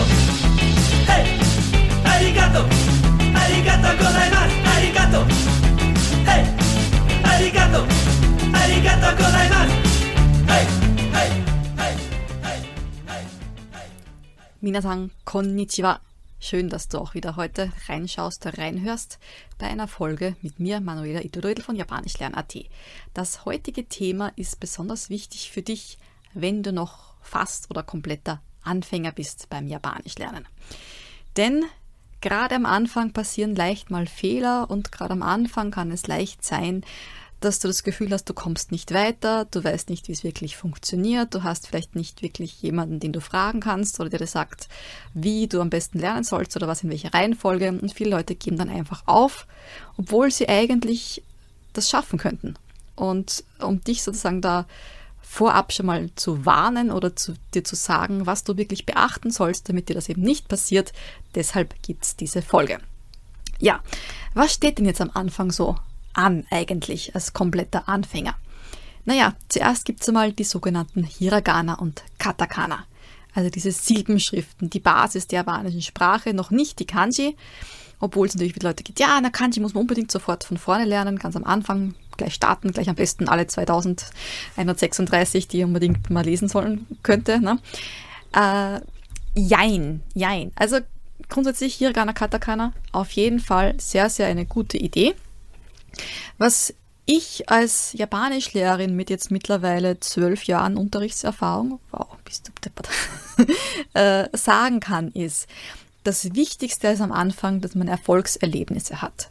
arigato. Hey, arigato. Arigato gozaimasu. Arigato. Hey, arigato. Arigato gozaimasu. Hey, hey, hey. Minasan, konnichiwa. Schön, dass du auch wieder heute reinschaust, reinhörst bei einer Folge mit mir, Manuela Itodoidl von Japanischlern.at. Das heutige Thema ist besonders wichtig für dich, wenn du noch fast oder kompletter Anfänger bist beim Japanischlernen. Denn gerade am Anfang passieren leicht mal Fehler und gerade am Anfang kann es leicht sein, dass du das Gefühl hast, du kommst nicht weiter, du weißt nicht, wie es wirklich funktioniert, du hast vielleicht nicht wirklich jemanden, den du fragen kannst oder der dir sagt, wie du am besten lernen sollst oder was in welcher Reihenfolge. Und viele Leute geben dann einfach auf, obwohl sie eigentlich das schaffen könnten. Und um dich sozusagen da vorab schon mal zu warnen oder zu, dir zu sagen, was du wirklich beachten sollst, damit dir das eben nicht passiert, deshalb gibt es diese Folge. Ja, was steht denn jetzt am Anfang so an eigentlich als kompletter Anfänger? Naja, zuerst gibt es einmal die sogenannten Hiragana und Katakana. Also diese Silbenschriften, die Basis der japanischen Sprache, noch nicht die Kanji, obwohl es natürlich viele Leute gibt, ja, na Kanji muss man unbedingt sofort von vorne lernen, ganz am Anfang gleich starten, gleich am besten alle 2136, die unbedingt mal lesen sollen könnte. Ne? Äh, jein, jein. Also grundsätzlich Hiragana Katakana auf jeden Fall sehr, sehr eine gute Idee. Was ich als Japanischlehrerin mit jetzt mittlerweile zwölf Jahren Unterrichtserfahrung, wow, bist du deppert, äh, sagen kann, ist, das Wichtigste ist am Anfang, dass man Erfolgserlebnisse hat.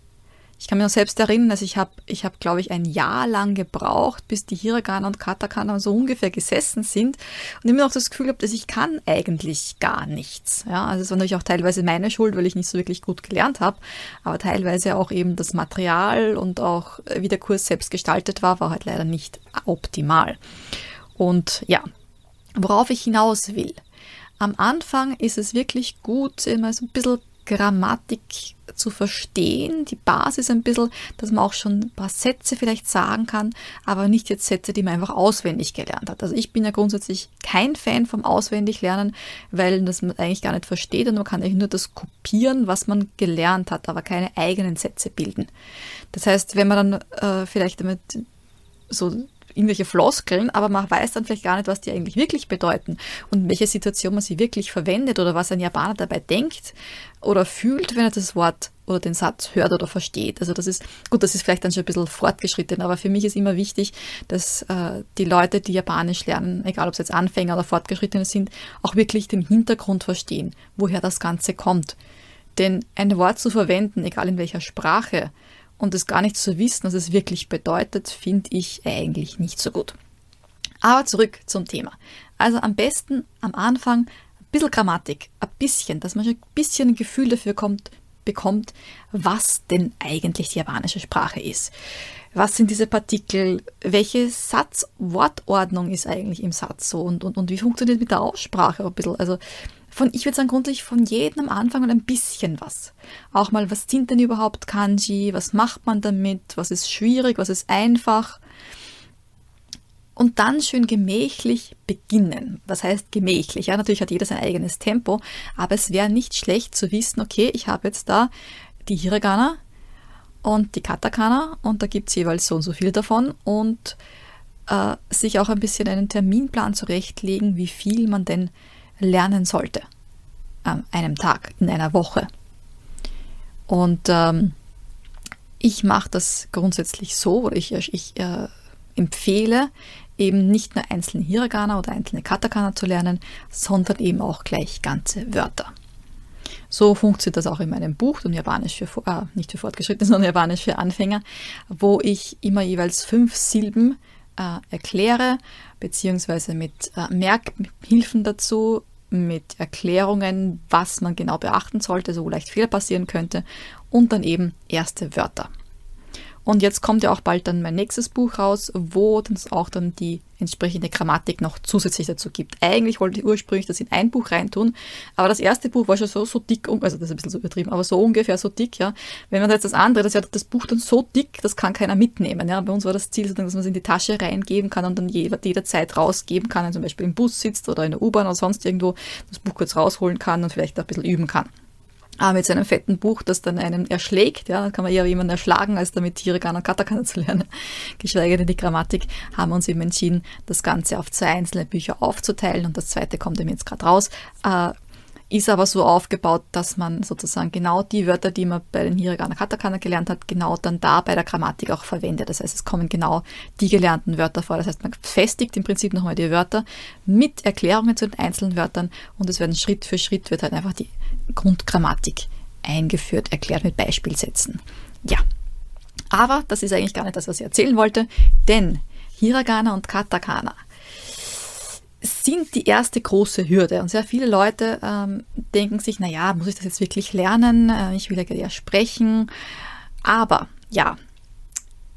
Ich kann mich noch selbst erinnern, also ich habe, ich hab, glaube ich, ein Jahr lang gebraucht, bis die Hiragana und Katakana so ungefähr gesessen sind und immer noch das Gefühl habe, dass ich kann eigentlich gar nichts. Ja, also es war natürlich auch teilweise meine Schuld, weil ich nicht so wirklich gut gelernt habe, aber teilweise auch eben das Material und auch äh, wie der Kurs selbst gestaltet war, war halt leider nicht optimal. Und ja, worauf ich hinaus will. Am Anfang ist es wirklich gut, immer so ein bisschen Grammatik zu verstehen, die Basis ein bisschen, dass man auch schon ein paar Sätze vielleicht sagen kann, aber nicht jetzt Sätze, die man einfach auswendig gelernt hat. Also ich bin ja grundsätzlich kein Fan vom Auswendiglernen, weil das man eigentlich gar nicht versteht und man kann eigentlich nur das kopieren, was man gelernt hat, aber keine eigenen Sätze bilden. Das heißt, wenn man dann äh, vielleicht damit so irgendwelche Floskeln, aber man weiß dann vielleicht gar nicht, was die eigentlich wirklich bedeuten und in welcher Situation man sie wirklich verwendet oder was ein Japaner dabei denkt oder fühlt, wenn er das Wort oder den Satz hört oder versteht. Also das ist, gut, das ist vielleicht dann schon ein bisschen fortgeschritten, aber für mich ist immer wichtig, dass äh, die Leute, die Japanisch lernen, egal ob es jetzt Anfänger oder Fortgeschrittene sind, auch wirklich den Hintergrund verstehen, woher das Ganze kommt. Denn ein Wort zu verwenden, egal in welcher Sprache, und es gar nicht zu wissen, was es wirklich bedeutet, finde ich eigentlich nicht so gut. Aber zurück zum Thema. Also am besten am Anfang ein bisschen Grammatik, ein bisschen, dass man ein bisschen ein Gefühl dafür kommt, bekommt, was denn eigentlich die japanische Sprache ist. Was sind diese Partikel? Welche Satzwortordnung ist eigentlich im Satz so? Und, und, und wie funktioniert mit der Aussprache ein bisschen? Also von, ich würde sagen, grundsätzlich von jedem am Anfang und ein bisschen was. Auch mal, was sind denn überhaupt Kanji? Was macht man damit? Was ist schwierig? Was ist einfach? Und dann schön gemächlich beginnen. Was heißt gemächlich? Ja, natürlich hat jeder sein eigenes Tempo, aber es wäre nicht schlecht zu wissen, okay, ich habe jetzt da die Hiragana und die Katakana und da gibt es jeweils so und so viel davon und äh, sich auch ein bisschen einen Terminplan zurechtlegen, wie viel man denn lernen sollte an einem Tag, in einer Woche. Und ähm, ich mache das grundsätzlich so, oder ich, ich äh, empfehle, eben nicht nur einzelne Hiragana oder einzelne Katakana zu lernen, sondern eben auch gleich ganze Wörter. So funktioniert das auch in meinem Buch, und Japanisch für, äh, nicht für Fortgeschrittene, sondern Japanisch für Anfänger, wo ich immer jeweils fünf Silben äh, erkläre, beziehungsweise mit äh, Merkhilfen dazu, mit Erklärungen, was man genau beachten sollte, so leicht Fehler passieren könnte und dann eben erste Wörter. Und jetzt kommt ja auch bald dann mein nächstes Buch raus, wo es auch dann die entsprechende Grammatik noch zusätzlich dazu gibt. Eigentlich wollte ich ursprünglich das in ein Buch reintun, aber das erste Buch war schon so, so dick, also das ist ein bisschen so übertrieben, aber so ungefähr so dick, ja. Wenn man jetzt das andere, das ja das Buch dann so dick, das kann keiner mitnehmen, ja. Bei uns war das Ziel, dass man es in die Tasche reingeben kann und dann jederzeit rausgeben kann, wenn zum Beispiel im Bus sitzt oder in der U-Bahn oder sonst irgendwo, das Buch kurz rausholen kann und vielleicht auch ein bisschen üben kann. Aber mit seinem fetten Buch, das dann einen erschlägt, ja, dann kann man eher jemanden erschlagen, als damit Hiragana und Katakana zu lernen. Geschweige denn die Grammatik, haben wir uns eben entschieden, das Ganze auf zwei einzelne Bücher aufzuteilen und das zweite kommt eben jetzt gerade raus. Äh, ist aber so aufgebaut, dass man sozusagen genau die Wörter, die man bei den Hiragana Katakana gelernt hat, genau dann da bei der Grammatik auch verwendet. Das heißt, es kommen genau die gelernten Wörter vor. Das heißt, man festigt im Prinzip nochmal die Wörter mit Erklärungen zu den einzelnen Wörtern und es werden Schritt für Schritt wird halt einfach die Grundgrammatik eingeführt, erklärt mit Beispielsätzen. Ja, aber das ist eigentlich gar nicht das, was ich erzählen wollte, denn Hiragana und Katakana sind die erste große Hürde. Und sehr viele Leute ähm, denken sich, naja, muss ich das jetzt wirklich lernen? Äh, ich will ja gerne sprechen. Aber ja,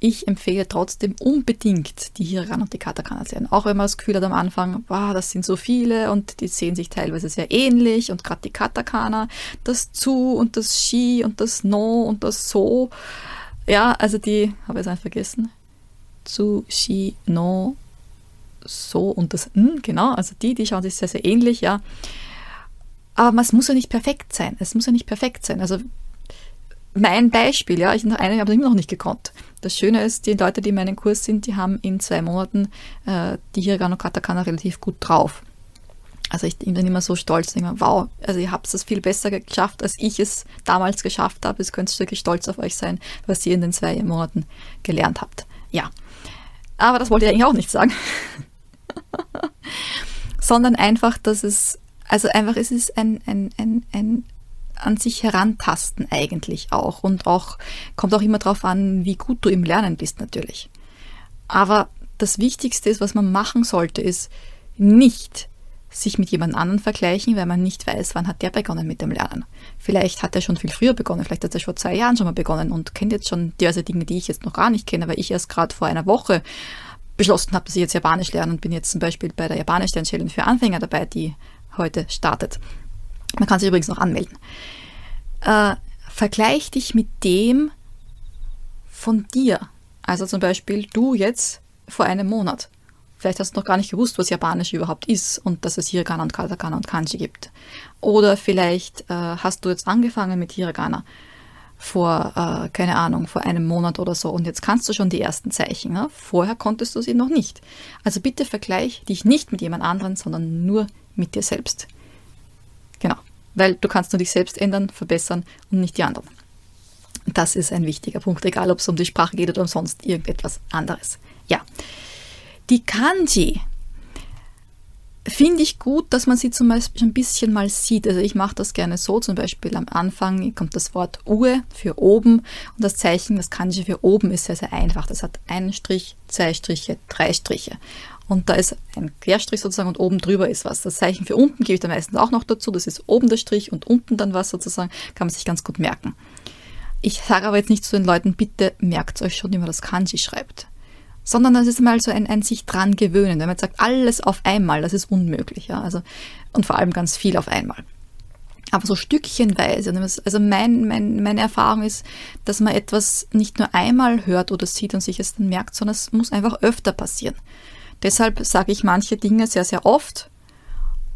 ich empfehle trotzdem unbedingt die Hiragana und die Katakana zu lernen. Auch wenn man das Gefühl hat am Anfang, wow, das sind so viele und die sehen sich teilweise sehr ähnlich und gerade die Katakana, das Zu und das Shi und das No und das So. Ja, also die, habe ich es einfach vergessen. Zu, Shi, No, So und das N, genau, also die, die schauen sich sehr, sehr ähnlich, ja. Aber es muss ja nicht perfekt sein. Es muss ja nicht perfekt sein. Also mein Beispiel, ja, ich habe es immer noch nicht gekonnt. Das Schöne ist, die Leute, die in meinem Kurs sind, die haben in zwei Monaten äh, die Hiragana Katakana relativ gut drauf. Also ich bin immer so stolz, denke, wow, also ihr habt es viel besser geschafft, als ich es damals geschafft habe. Es könnt wirklich stolz auf euch sein, was ihr in den zwei Monaten gelernt habt. Ja, aber das wollte ich eigentlich auch nicht sagen. Sondern einfach, dass es, also einfach es ist ein, ein, ein, ein an sich herantasten eigentlich auch. Und auch kommt auch immer darauf an, wie gut du im Lernen bist natürlich. Aber das Wichtigste ist, was man machen sollte, ist nicht sich mit jemand anderem vergleichen, weil man nicht weiß, wann hat der begonnen mit dem Lernen. Vielleicht hat er schon viel früher begonnen, vielleicht hat er vor zwei Jahren schon mal begonnen und kennt jetzt schon diverse Dinge, die ich jetzt noch gar nicht kenne, weil ich erst gerade vor einer Woche beschlossen habe, dass ich jetzt Japanisch lerne und bin jetzt zum Beispiel bei der Japanisch Lern Challenge für Anfänger dabei, die heute startet. Man kann sich übrigens noch anmelden. Äh, vergleich dich mit dem von dir. Also zum Beispiel du jetzt vor einem Monat. Vielleicht hast du noch gar nicht gewusst, was Japanisch überhaupt ist und dass es Hiragana und Katakana und Kanji gibt. Oder vielleicht äh, hast du jetzt angefangen mit Hiragana vor, äh, keine Ahnung, vor einem Monat oder so und jetzt kannst du schon die ersten Zeichen. Ne? Vorher konntest du sie noch nicht. Also bitte vergleich dich nicht mit jemand anderem, sondern nur mit dir selbst. Genau weil du kannst nur dich selbst ändern, verbessern und nicht die anderen. Das ist ein wichtiger Punkt, egal ob es um die Sprache geht oder um sonst irgendetwas anderes. Ja, die Kanji finde ich gut, dass man sie zum Beispiel ein bisschen mal sieht. Also ich mache das gerne so, zum Beispiel am Anfang kommt das Wort Ue für oben und das Zeichen, das Kanji für oben ist sehr, sehr einfach. Das hat einen Strich, zwei Striche, drei Striche und da ist ein Querstrich sozusagen und oben drüber ist was. Das Zeichen für unten gebe ich dann meistens auch noch dazu. Das ist oben der Strich und unten dann was sozusagen. Kann man sich ganz gut merken. Ich sage aber jetzt nicht zu den Leuten, bitte merkt euch schon, wie man das Kanji schreibt. Sondern das ist mal so ein, ein sich dran gewöhnen. Wenn man sagt, alles auf einmal, das ist unmöglich. Ja? Also, und vor allem ganz viel auf einmal. Aber so stückchenweise. Also mein, mein, meine Erfahrung ist, dass man etwas nicht nur einmal hört oder sieht und sich es dann merkt, sondern es muss einfach öfter passieren. Deshalb sage ich manche Dinge sehr, sehr oft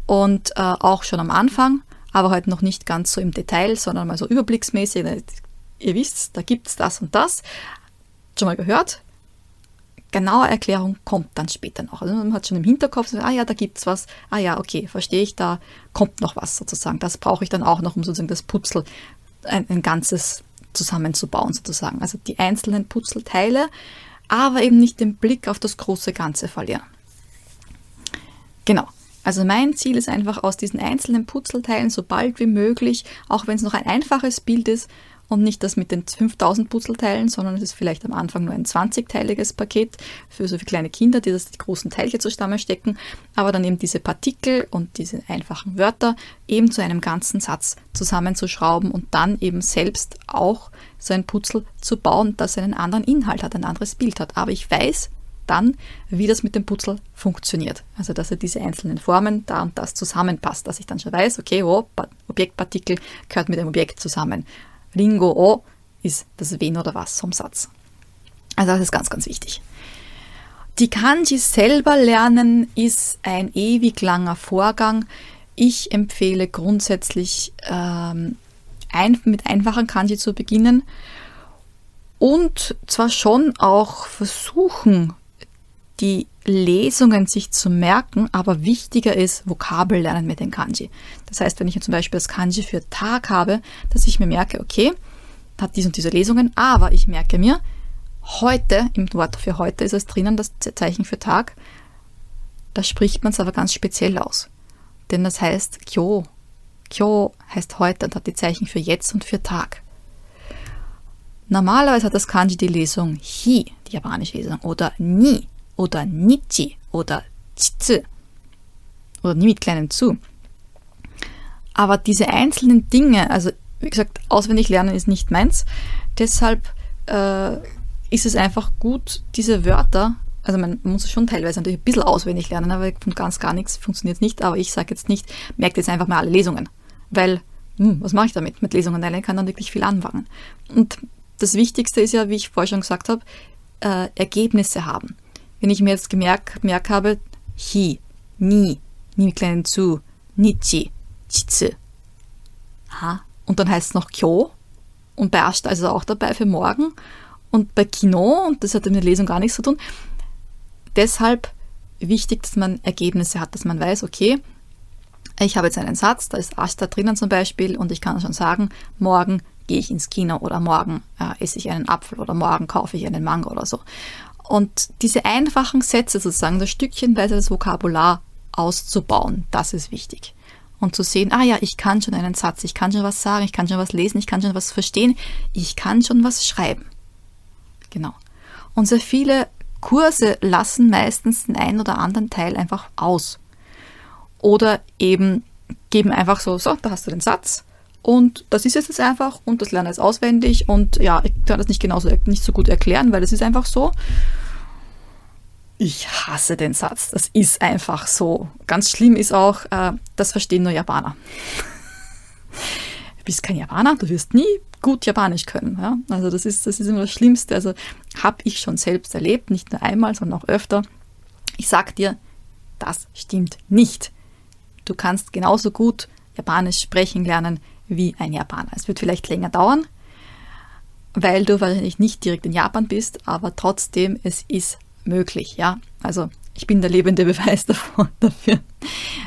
und äh, auch schon am Anfang, aber halt noch nicht ganz so im Detail, sondern mal so überblicksmäßig. Ihr wisst, da gibt es das und das. Schon mal gehört? Genaue Erklärung kommt dann später noch. Also man hat schon im Hinterkopf, ah ja, da gibt es was, ah ja, okay, verstehe ich, da kommt noch was sozusagen. Das brauche ich dann auch noch, um sozusagen das Putzel, ein, ein ganzes zusammenzubauen sozusagen. Also die einzelnen Putzelteile aber eben nicht den Blick auf das große Ganze verlieren. Genau. Also mein Ziel ist einfach aus diesen einzelnen Putzelteilen so bald wie möglich, auch wenn es noch ein einfaches Bild ist, und nicht das mit den 5000 Puzzleteilen, sondern es ist vielleicht am Anfang nur ein 20-teiliges Paket für so viele kleine Kinder, die das die großen Teilchen zusammenstecken, aber dann eben diese Partikel und diese einfachen Wörter eben zu einem ganzen Satz zusammenzuschrauben und dann eben selbst auch so ein Putzel zu bauen, das einen anderen Inhalt hat, ein anderes Bild hat. Aber ich weiß dann, wie das mit dem Putzel funktioniert. Also, dass er diese einzelnen Formen da und das zusammenpasst, dass ich dann schon weiß, okay, oh, Objektpartikel gehört mit dem Objekt zusammen. Lingo O ist das Wen oder Was vom Satz. Also das ist ganz, ganz wichtig. Die Kanji selber lernen ist ein ewig langer Vorgang. Ich empfehle grundsätzlich ähm, ein, mit einfachen Kanji zu beginnen und zwar schon auch versuchen, die Lesungen sich zu merken, aber wichtiger ist Vokabel lernen mit den Kanji. Das heißt, wenn ich zum Beispiel das Kanji für Tag habe, dass ich mir merke, okay, hat dies und diese Lesungen, aber ich merke mir, heute, im Wort für heute ist es drinnen, das Zeichen für Tag, da spricht man es aber ganz speziell aus. Denn das heißt Kyo. Kyo heißt heute und hat die Zeichen für jetzt und für Tag. Normalerweise hat das Kanji die Lesung Hi, die japanische Lesung, oder Ni, oder Nichi oder Chitsu oder nie mit kleinem zu. Aber diese einzelnen Dinge, also wie gesagt, auswendig lernen ist nicht meins. Deshalb äh, ist es einfach gut, diese Wörter, also man muss schon teilweise natürlich ein bisschen auswendig lernen, aber von ganz gar nichts funktioniert nicht. Aber ich sage jetzt nicht, merkt jetzt einfach mal alle Lesungen. Weil, hm, was mache ich damit? Mit Lesungen lernen kann dann wirklich viel anfangen. Und das Wichtigste ist ja, wie ich vorher schon gesagt habe, äh, Ergebnisse haben. Wenn ich mir jetzt gemerkt, gemerkt habe, hi, ni, ni mit kleinen zu, nichi, chitsu. Und dann heißt es noch kyo. Und bei Ashta ist es auch dabei für morgen. Und bei Kino, und das hat mit der Lesung gar nichts zu tun, deshalb wichtig, dass man Ergebnisse hat, dass man weiß, okay, ich habe jetzt einen Satz, da ist Ashta drinnen zum Beispiel und ich kann schon sagen, morgen gehe ich ins Kino oder morgen äh, esse ich einen Apfel oder morgen kaufe ich einen Mango oder so. Und diese einfachen Sätze sozusagen, das Stückchenweise das Vokabular auszubauen, das ist wichtig. Und zu sehen, ah ja, ich kann schon einen Satz, ich kann schon was sagen, ich kann schon was lesen, ich kann schon was verstehen, ich kann schon was schreiben. Genau. Und sehr viele Kurse lassen meistens den einen oder anderen Teil einfach aus. Oder eben geben einfach so, so, da hast du den Satz und das ist jetzt einfach und das lerne ich auswendig und ja, ich kann das nicht genauso nicht so gut erklären, weil es ist einfach so. Ich hasse den Satz. Das ist einfach so. Ganz schlimm ist auch, äh, das verstehen nur Japaner. du bist kein Japaner, du wirst nie gut Japanisch können. Ja? Also das ist, das ist immer das Schlimmste. Also habe ich schon selbst erlebt, nicht nur einmal, sondern auch öfter. Ich sag dir, das stimmt nicht. Du kannst genauso gut Japanisch sprechen lernen wie ein Japaner. Es wird vielleicht länger dauern, weil du wahrscheinlich nicht direkt in Japan bist, aber trotzdem, es ist möglich, ja. Also ich bin der lebende Beweis davon, dafür.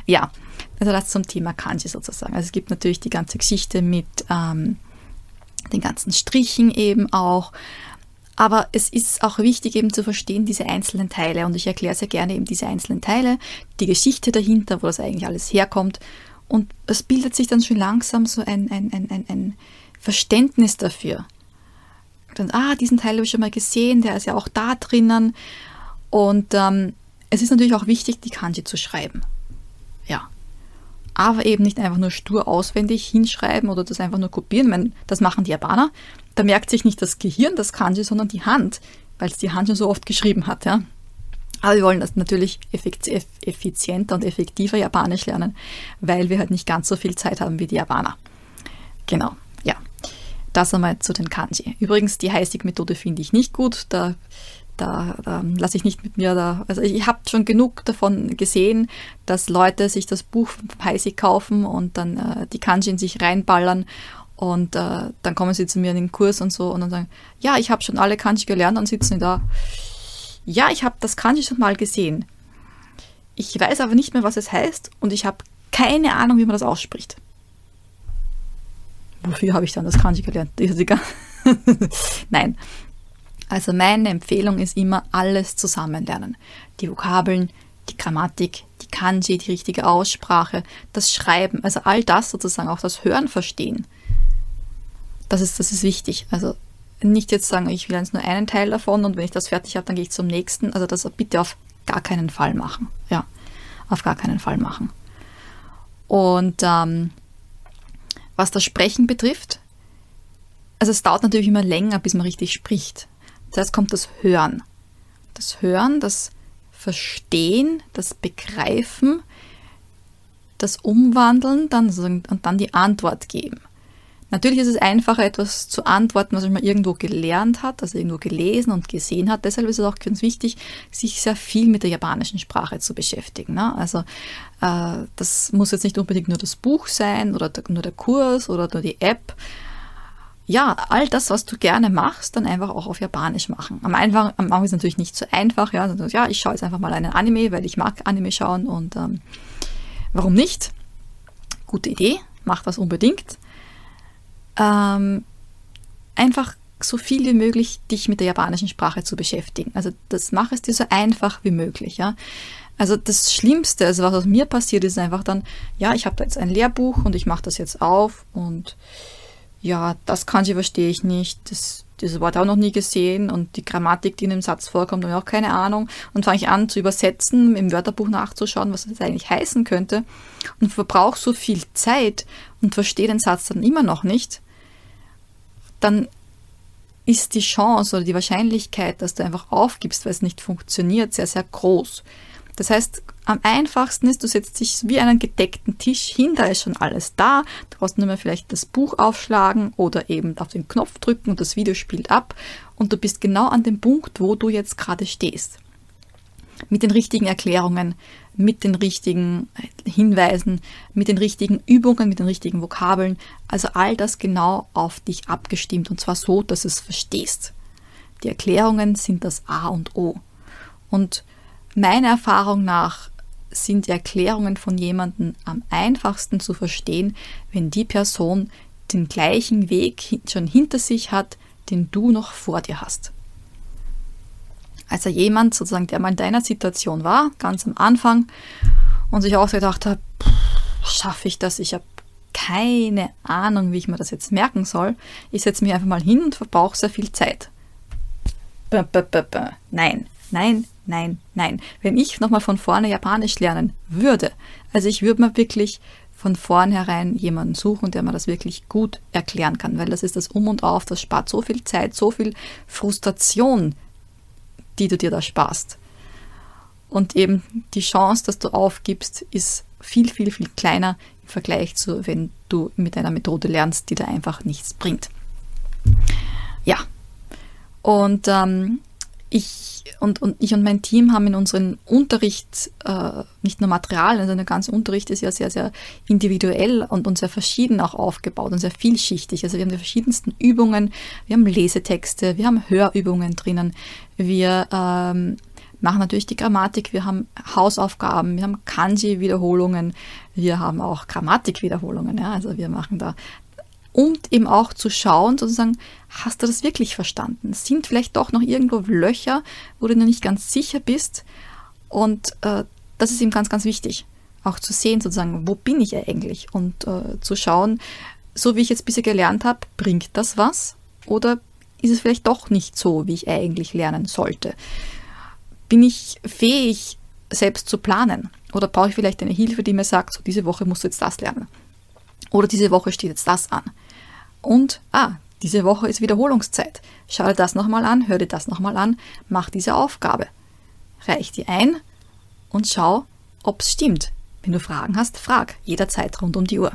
Ja, also das zum Thema Kanji sozusagen. Also es gibt natürlich die ganze Geschichte mit ähm, den ganzen Strichen eben auch. Aber es ist auch wichtig eben zu verstehen, diese einzelnen Teile. Und ich erkläre sehr gerne eben diese einzelnen Teile, die Geschichte dahinter, wo das eigentlich alles herkommt und es bildet sich dann schon langsam so ein, ein, ein, ein, ein Verständnis dafür. Dann, ah, diesen Teil habe ich schon mal gesehen, der ist ja auch da drinnen. Und ähm, es ist natürlich auch wichtig, die Kanji zu schreiben. Ja. Aber eben nicht einfach nur stur auswendig hinschreiben oder das einfach nur kopieren. Ich meine, das machen die Japaner. Da merkt sich nicht das Gehirn das Kanji, sondern die Hand, weil es die Hand schon so oft geschrieben hat. Ja. Aber wir wollen das natürlich effizienter und effektiver Japanisch lernen, weil wir halt nicht ganz so viel Zeit haben wie die Japaner. Genau, ja. Das einmal zu den Kanji. Übrigens, die Heisig-Methode finde ich nicht gut. Da, da, da lasse ich nicht mit mir da. Also ich habe schon genug davon gesehen, dass Leute sich das Buch vom Heisig kaufen und dann äh, die Kanji in sich reinballern und äh, dann kommen sie zu mir in den Kurs und so und dann sagen, ja, ich habe schon alle Kanji gelernt, dann sitzen da ja, ich habe das Kanji schon mal gesehen. Ich weiß aber nicht mehr, was es heißt und ich habe keine Ahnung, wie man das ausspricht. Wofür habe ich dann das Kanji gelernt? Nein. Also meine Empfehlung ist immer alles zusammen lernen. Die Vokabeln, die Grammatik, die Kanji, die richtige Aussprache, das Schreiben, also all das sozusagen, auch das Hören verstehen. Das ist, das ist wichtig. Also nicht jetzt sagen, ich will jetzt nur einen Teil davon und wenn ich das fertig habe, dann gehe ich zum nächsten. Also das bitte auf gar keinen Fall machen. Ja, auf gar keinen Fall machen. Und ähm, was das Sprechen betrifft, also es dauert natürlich immer länger, bis man richtig spricht. Zuerst kommt das Hören. Das Hören, das Verstehen, das Begreifen, das Umwandeln dann, und dann die Antwort geben. Natürlich ist es einfacher, etwas zu antworten, was man irgendwo gelernt hat, also irgendwo gelesen und gesehen hat. Deshalb ist es auch ganz wichtig, sich sehr viel mit der japanischen Sprache zu beschäftigen. Ne? Also äh, das muss jetzt nicht unbedingt nur das Buch sein oder nur der Kurs oder nur die App. Ja, all das, was du gerne machst, dann einfach auch auf Japanisch machen. Am Anfang, am Anfang ist es natürlich nicht so einfach. Ja, ja ich schaue jetzt einfach mal einen Anime, weil ich mag Anime schauen und ähm, warum nicht? Gute Idee, mach das unbedingt ähm, einfach so viel wie möglich dich mit der japanischen Sprache zu beschäftigen. Also das mach es dir so einfach wie möglich, ja. Also das Schlimmste, also was aus mir passiert, ist einfach dann, ja, ich habe da jetzt ein Lehrbuch und ich mache das jetzt auf und ja, das kann ich, verstehe ich nicht. Das, dieses Wort auch noch nie gesehen und die Grammatik, die in dem Satz vorkommt, habe ich auch keine Ahnung. Und fange ich an zu übersetzen, im Wörterbuch nachzuschauen, was das eigentlich heißen könnte und verbrauche so viel Zeit und verstehe den Satz dann immer noch nicht dann ist die Chance oder die Wahrscheinlichkeit, dass du einfach aufgibst, weil es nicht funktioniert, sehr, sehr groß. Das heißt, am einfachsten ist, du setzt dich wie einen gedeckten Tisch hin, da ist schon alles da. Du brauchst nur mehr vielleicht das Buch aufschlagen oder eben auf den Knopf drücken und das Video spielt ab und du bist genau an dem Punkt, wo du jetzt gerade stehst. Mit den richtigen Erklärungen, mit den richtigen Hinweisen, mit den richtigen Übungen, mit den richtigen Vokabeln. Also all das genau auf dich abgestimmt und zwar so, dass du es verstehst. Die Erklärungen sind das A und O. Und meiner Erfahrung nach sind die Erklärungen von jemandem am einfachsten zu verstehen, wenn die Person den gleichen Weg schon hinter sich hat, den du noch vor dir hast. Also jemand sozusagen, der mal in deiner Situation war, ganz am Anfang, und sich auch gedacht hat, schaffe ich das? Ich habe keine Ahnung, wie ich mir das jetzt merken soll. Ich setze mich einfach mal hin und verbrauche sehr viel Zeit. Nein, nein, nein, nein. Wenn ich nochmal von vorne Japanisch lernen würde, also ich würde mir wirklich von vornherein jemanden suchen, der mir das wirklich gut erklären kann, weil das ist das Um und Auf, das spart so viel Zeit, so viel Frustration, die du dir da sparst. Und eben die Chance, dass du aufgibst, ist viel, viel, viel kleiner im Vergleich zu, wenn du mit einer Methode lernst, die dir einfach nichts bringt. Ja. Und ähm, ich und, und ich und mein Team haben in unserem Unterricht äh, nicht nur Material, also der ganze Unterricht ist ja sehr, sehr individuell und, und sehr verschieden auch aufgebaut und sehr vielschichtig. Also wir haben die verschiedensten Übungen, wir haben Lesetexte, wir haben Hörübungen drinnen, wir ähm, machen natürlich die Grammatik, wir haben Hausaufgaben, wir haben Kanji-Wiederholungen, wir haben auch Grammatik-Wiederholungen. Ja? Also wir machen da und eben auch zu schauen, sozusagen, hast du das wirklich verstanden? Sind vielleicht doch noch irgendwo Löcher, wo du noch nicht ganz sicher bist? Und äh, das ist eben ganz, ganz wichtig, auch zu sehen, sozusagen, wo bin ich eigentlich? Und äh, zu schauen, so wie ich jetzt bisher gelernt habe, bringt das was? Oder ist es vielleicht doch nicht so, wie ich eigentlich lernen sollte? Bin ich fähig, selbst zu planen? Oder brauche ich vielleicht eine Hilfe, die mir sagt, so diese Woche musst du jetzt das lernen? Oder diese Woche steht jetzt das an. Und, ah, diese Woche ist Wiederholungszeit. Schau dir das nochmal an, hör dir das nochmal an, mach diese Aufgabe. Reich die ein und schau, ob es stimmt. Wenn du Fragen hast, frag jederzeit rund um die Uhr.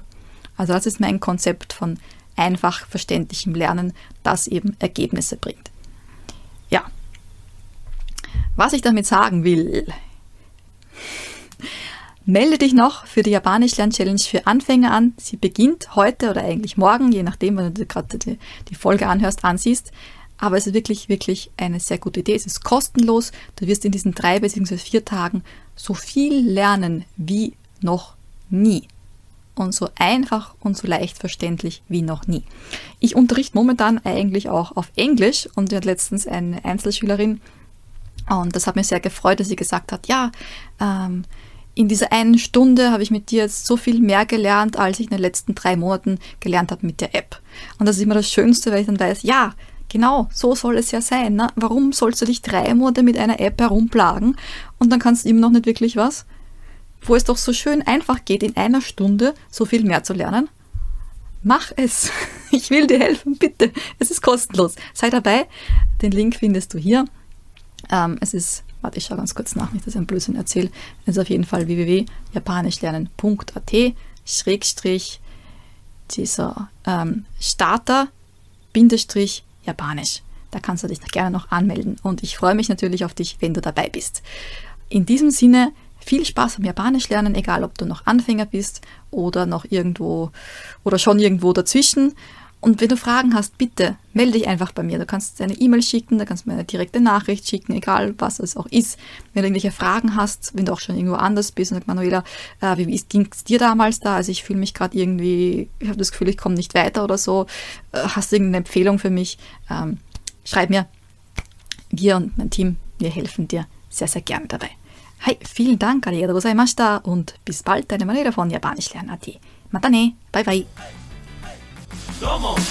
Also das ist mein Konzept von einfach verständlichem Lernen, das eben Ergebnisse bringt. Ja. Was ich damit sagen will, Melde dich noch für die Japanisch Lern Challenge für Anfänger an. Sie beginnt heute oder eigentlich morgen, je nachdem, wenn du gerade die, die Folge anhörst, ansiehst. Aber es ist wirklich, wirklich eine sehr gute Idee. Es ist kostenlos. Du wirst in diesen drei bzw. vier Tagen so viel lernen wie noch nie. Und so einfach und so leicht verständlich wie noch nie. Ich unterrichte momentan eigentlich auch auf Englisch und wir hatten letztens eine Einzelschülerin und das hat mich sehr gefreut, dass sie gesagt hat, ja, ähm, in dieser einen Stunde habe ich mit dir jetzt so viel mehr gelernt, als ich in den letzten drei Monaten gelernt habe mit der App. Und das ist immer das Schönste, weil ich dann weiß, ja, genau, so soll es ja sein. Ne? Warum sollst du dich drei Monate mit einer App herumplagen und dann kannst du immer noch nicht wirklich was? Wo es doch so schön einfach geht, in einer Stunde so viel mehr zu lernen. Mach es. Ich will dir helfen, bitte. Es ist kostenlos. Sei dabei. Den Link findest du hier. Ähm, es ist Warte, ich schaue ganz kurz nach, nicht, dass ich einen Blödsinn erzähle. Es ist auf jeden Fall www.japanischlernen.at Schrägstrich dieser ähm, Starter Bindestrich Japanisch. Da kannst du dich gerne noch anmelden und ich freue mich natürlich auf dich, wenn du dabei bist. In diesem Sinne, viel Spaß beim Japanisch lernen, egal ob du noch Anfänger bist oder noch irgendwo oder schon irgendwo dazwischen. Und wenn du Fragen hast, bitte melde dich einfach bei mir. Du kannst eine E-Mail schicken, da kannst du mir eine direkte Nachricht schicken, egal was es auch ist. Wenn du irgendwelche Fragen hast, wenn du auch schon irgendwo anders bist und sagst, Manuela, äh, wie ging es dir damals da? Also ich fühle mich gerade irgendwie, ich habe das Gefühl, ich komme nicht weiter oder so. Äh, hast du irgendeine Empfehlung für mich? Ähm, schreib mir. Wir und mein Team, wir helfen dir sehr, sehr gerne dabei. Hi, vielen Dank, arigatou gozaimashita und bis bald, deine Manuela von Japanisch lernen. Matane, bye bye. Somos.